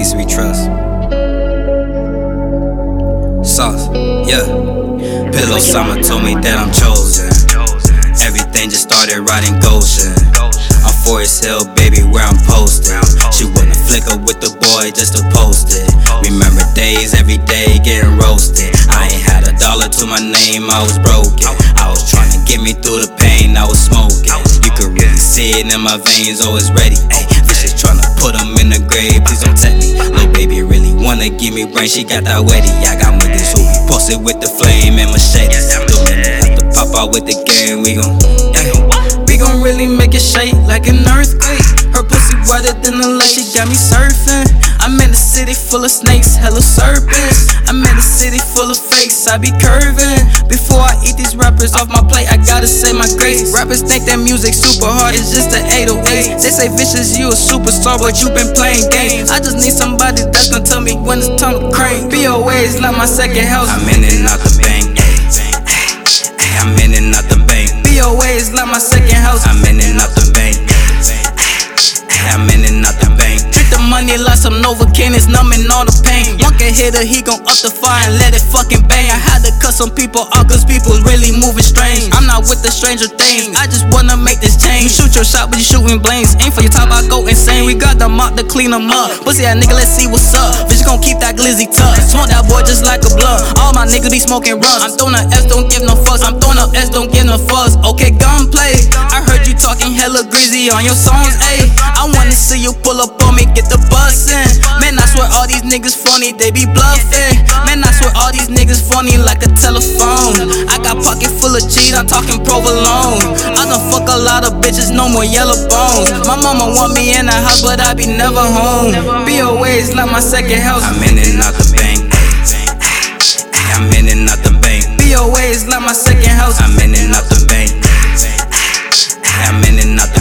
we trust. Sauce, yeah. Pillow Summer told me that I'm chosen. Everything just started riding Goshen. I'm Forest Hill, baby, where I'm posted. She wanna flicker with the boy just to post it. Remember days, every day getting roasted. I ain't had a dollar to my name, I was broken. I was trying to get me through the pain, I was smoking. You could really see it in my veins, always ready. Ay, put him in the grave, please don't tempt me. Little baby really wanna give me brain, she got that wetty. I got niggas who be posted with the flame and machetes. Don't have to pop out with the game, we gon' we gon' really make it shake like an earthquake. Her pussy wetter than the lake, she got me surfing. I'm city full of snakes, hella serpents. I'm in a city full of fakes, I be curving. Before I eat these rappers off my plate, I gotta say my grace. Rappers think that music super hard, it's just an 808. They say Vishes, you a superstar, but you been playing games. I just need somebody that's gonna tell me when it's time to crank. BOA is like my second house. I'm in and out the bank. ay, I'm in and out the bank. BOA is like my second house. I'm in and out the bank. ay, I'm in and out the bank. The money like some Novocaine, it's numbing all the pain. One can hit her, he gon' up the fire and let it fucking bang. I had to cut some people out cause people really moving strange. I'm not with the stranger things, I just wanna make this change. You shoot your shot, but you shooting blanks. Aim for your top, I go insane. We got the mop to clean them up. Pussy that nigga, let's see what's up. Bitch gon' keep that glizzy tuck. Smoke that boy just like a blunt. All my niggas be smoking runs. I'm throwing up S, don't give no fucks. I'm throwing up S, don't give no fucks. Okay, gunplay. I heard you hella greasy on your songs, ayy. I wanna see you pull up on me, get the bus in. Man, I swear all these niggas funny, they be bluffing. Man, I swear all these niggas funny like a telephone. I got pocket full of cheese, I'm talking provolone. I done fuck a lot of bitches, no more yellow bones. My mama want me in the house, but I be never home. BOA is like my second house. I'm in and out the bank. I'm in and out the bank. BOA is like my second house. I'm I'm in and out